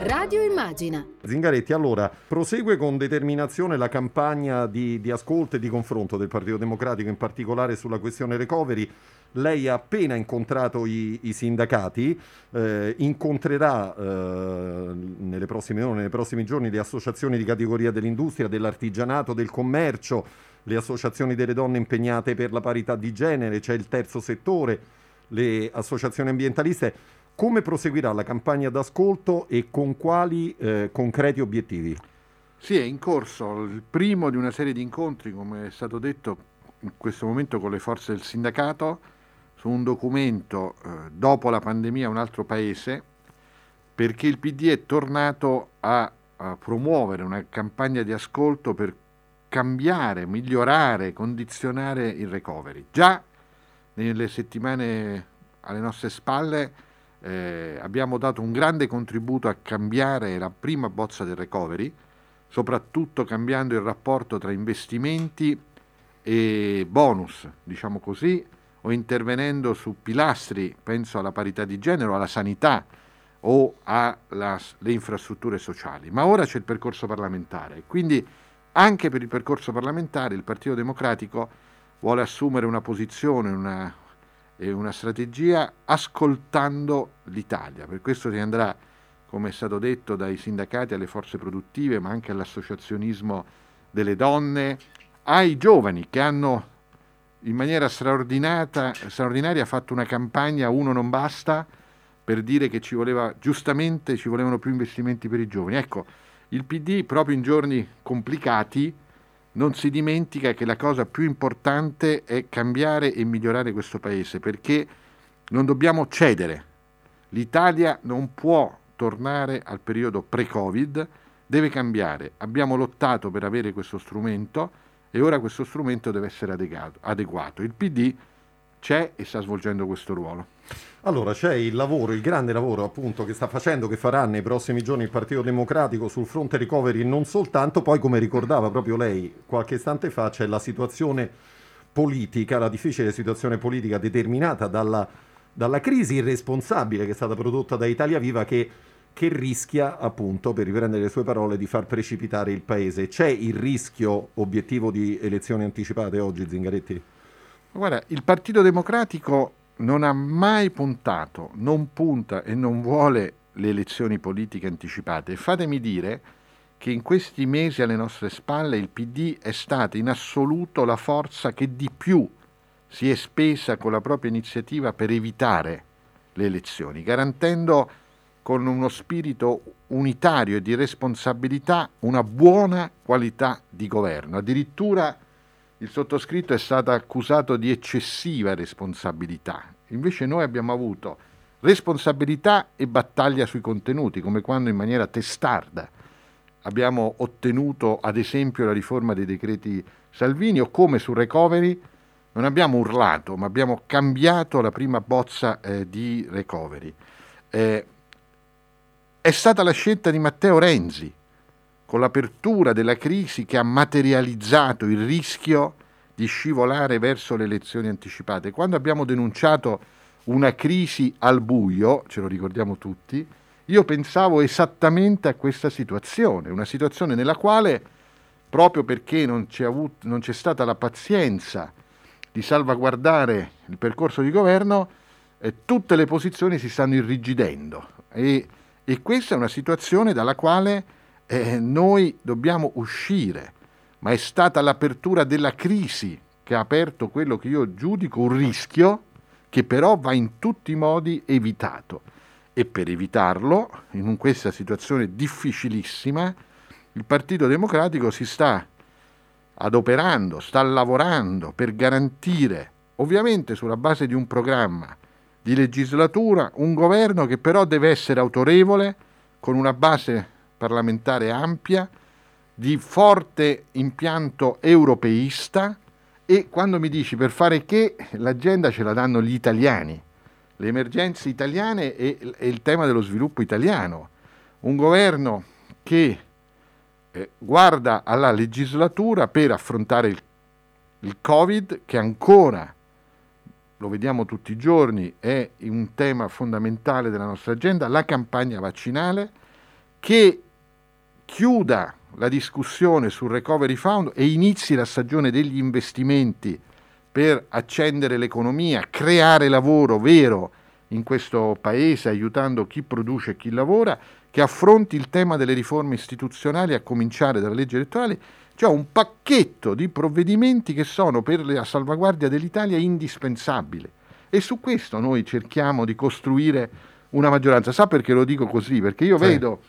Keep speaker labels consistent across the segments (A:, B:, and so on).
A: Radio Immagina.
B: Zingaretti, allora, prosegue con determinazione la campagna di, di, ascolto e di confronto del Partito Democratico, in particolare sulla questione recovery. Lei ha appena incontrato i, i sindacati, eh, incontrerà eh, nelle prossime ore, nei prossimi giorni le associazioni di categoria dell'industria, dell'artigianato, del commercio, le associazioni delle donne impegnate per la parità di genere, c'è il terzo settore, le associazioni ambientaliste. Come proseguirà la campagna d'ascolto e con quali eh, concreti obiettivi?
C: Sì, è in corso il primo di una serie di incontri, come è stato detto in questo momento con le forze del sindacato, su un documento eh, dopo la pandemia un altro paese, perché il PD è tornato a, a promuovere una campagna di ascolto per cambiare, migliorare, condizionare il recovery. Già nelle settimane alle nostre spalle eh, abbiamo dato un grande contributo a cambiare la prima bozza del recovery, soprattutto cambiando il rapporto tra investimenti e bonus, diciamo così, o intervenendo su pilastri, penso alla parità di genere, alla sanità o alle infrastrutture sociali. Ma ora c'è il percorso parlamentare, quindi anche per il percorso parlamentare il Partito Democratico vuole assumere una posizione, una, e una strategia ascoltando l'Italia. Per questo si andrà, come è stato detto, dai sindacati alle forze produttive, ma anche all'associazionismo delle donne, ai giovani che hanno in maniera straordinaria fatto una campagna Uno non basta per dire che ci voleva giustamente ci volevano più investimenti per i giovani. Ecco, il PD proprio in giorni complicati non si dimentica che la cosa più importante è cambiare e migliorare questo paese, perché non dobbiamo cedere. L'Italia non può tornare al periodo pre-Covid, deve cambiare. Abbiamo lottato per avere questo strumento e ora questo strumento deve essere adeguato. Il PD c'è e sta svolgendo questo ruolo.
B: Allora c'è il lavoro, il grande lavoro appunto che sta facendo, che farà nei prossimi giorni il Partito Democratico sul fronte recovery non soltanto, poi come ricordava proprio lei qualche istante fa c'è la situazione politica, la difficile situazione politica determinata dalla, dalla crisi irresponsabile che è stata prodotta da Italia Viva che, che rischia appunto, per riprendere le sue parole, di far precipitare il paese. C'è il rischio obiettivo di elezioni anticipate oggi, Zingaretti?
C: Guarda, il Partito Democratico non ha mai puntato, non punta e non vuole le elezioni politiche anticipate. Fatemi dire che in questi mesi alle nostre spalle il PD è stata in assoluto la forza che di più si è spesa con la propria iniziativa per evitare le elezioni, garantendo con uno spirito unitario e di responsabilità una buona qualità di governo. Addirittura il sottoscritto è stato accusato di eccessiva responsabilità. Invece noi abbiamo avuto responsabilità e battaglia sui contenuti, come quando in maniera testarda abbiamo ottenuto ad esempio la riforma dei decreti Salvini o come sul recovery non abbiamo urlato, ma abbiamo cambiato la prima bozza eh, di recovery. Eh, è stata la scelta di Matteo Renzi con l'apertura della crisi che ha materializzato il rischio di scivolare verso le elezioni anticipate. Quando abbiamo denunciato una crisi al buio, ce lo ricordiamo tutti, io pensavo esattamente a questa situazione, una situazione nella quale, proprio perché non c'è, avuto, non c'è stata la pazienza di salvaguardare il percorso di governo, eh, tutte le posizioni si stanno irrigidendo e, e questa è una situazione dalla quale eh, noi dobbiamo uscire, ma è stata l'apertura della crisi che ha aperto quello che io giudico un rischio che però va in tutti i modi evitato. E per evitarlo, in questa situazione difficilissima, il Partito Democratico si sta adoperando, sta lavorando per garantire, ovviamente sulla base di un programma di legislatura, un governo che però deve essere autorevole, con una base parlamentare ampia, di forte impianto europeista e quando mi dici per fare che l'agenda ce la danno gli italiani, le emergenze italiane e, e il tema dello sviluppo italiano. Un governo che eh, guarda alla legislatura per affrontare il, il Covid che ancora lo vediamo tutti i giorni, è un tema fondamentale della nostra agenda, la campagna vaccinale, che chiuda la discussione sul recovery fund e inizi la stagione degli investimenti per accendere l'economia, creare lavoro vero in questo paese, aiutando chi produce e chi lavora, che affronti il tema delle riforme istituzionali, a cominciare dalla legge elettorale, cioè un pacchetto di provvedimenti che sono per la salvaguardia dell'Italia indispensabile. E su questo noi cerchiamo di costruire una maggioranza. Sa perché lo dico così? Perché io sì. vedo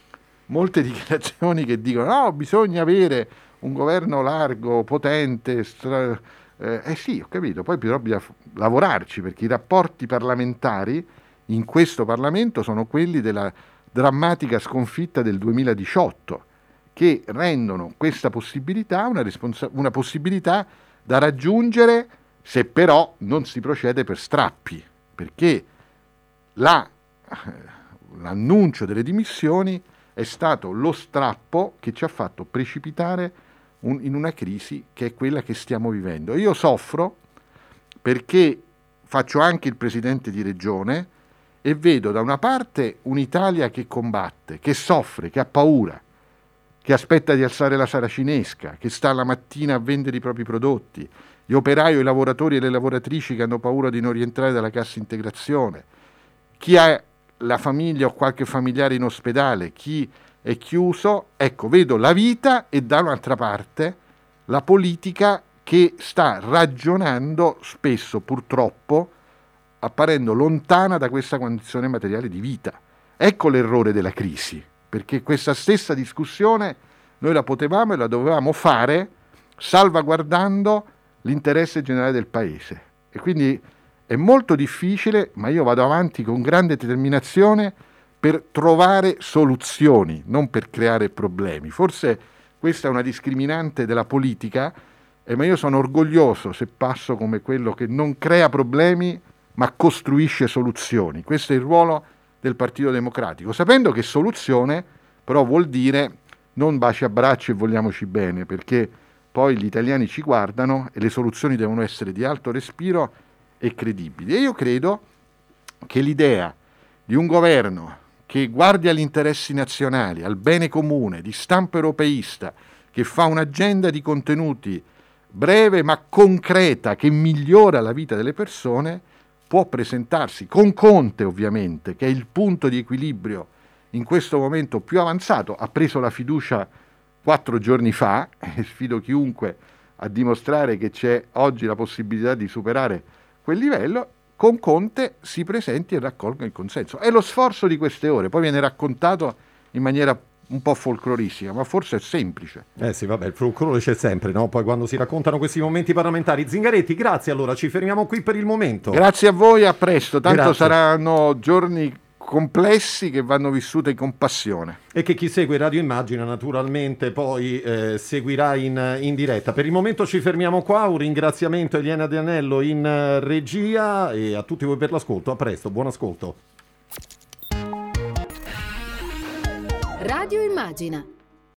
C: molte dichiarazioni che dicono no, bisogna avere un governo largo, potente, stra- eh, eh, sì, ho capito, poi però bisogna lavorarci perché i rapporti parlamentari in questo Parlamento sono quelli della drammatica sconfitta del 2018 che rendono questa possibilità una, responsa- una possibilità da raggiungere se però non si procede per strappi, perché la, l'annuncio delle dimissioni è stato lo strappo che ci ha fatto precipitare un, in una crisi che è quella che stiamo vivendo. Io soffro perché faccio anche il presidente di regione e vedo da una parte un'Italia che combatte, che soffre, che ha paura, che aspetta di alzare la saracinesca, che sta la mattina a vendere i propri prodotti, gli operai, i lavoratori e le lavoratrici che hanno paura di non rientrare dalla cassa integrazione, chi ha la famiglia o qualche familiare in ospedale, chi è chiuso, ecco, vedo la vita e da un'altra parte la politica che sta ragionando spesso, purtroppo, apparendo lontana da questa condizione materiale di vita. Ecco l'errore della crisi, perché questa stessa discussione noi la potevamo e la dovevamo fare salvaguardando l'interesse generale del Paese. E quindi è molto difficile, ma io vado avanti con grande determinazione per trovare soluzioni, non per creare problemi. Forse questa è una discriminante della politica, eh, ma io sono orgoglioso se passo come quello che non crea problemi, ma costruisce soluzioni. Questo è il ruolo del Partito Democratico, sapendo che soluzione però vuol dire non baci a braccio e vogliamoci bene, perché poi gli italiani ci guardano e le soluzioni devono essere di alto respiro e credibili. E io credo che l'idea di un governo che guardi agli interessi nazionali, al bene comune, di stampo europeista, che fa un'agenda di contenuti breve ma concreta che migliora la vita delle persone, può presentarsi con Conte ovviamente, che è il punto di equilibrio in questo momento più avanzato, ha preso la fiducia quattro giorni fa e sfido chiunque a dimostrare che c'è oggi la possibilità di superare quel livello con Conte si presenti e raccolga il consenso. È lo sforzo di queste ore, poi viene raccontato in maniera un po' folcloristica, ma forse è semplice.
B: Eh sì, vabbè, il folklore c'è sempre, no? Poi quando si raccontano questi momenti parlamentari. Zingaretti, grazie allora, ci fermiamo qui per il momento.
C: Grazie a voi, a presto, tanto grazie. saranno giorni complessi che vanno vissuti con passione.
B: E che chi segue Radio Immagina naturalmente poi eh, seguirà in, in, diretta. Per il momento ci fermiamo qua, un ringraziamento a Eliana Dianello in uh, regia e a tutti voi per l'ascolto. A presto, buon ascolto.
A: Radio Immagina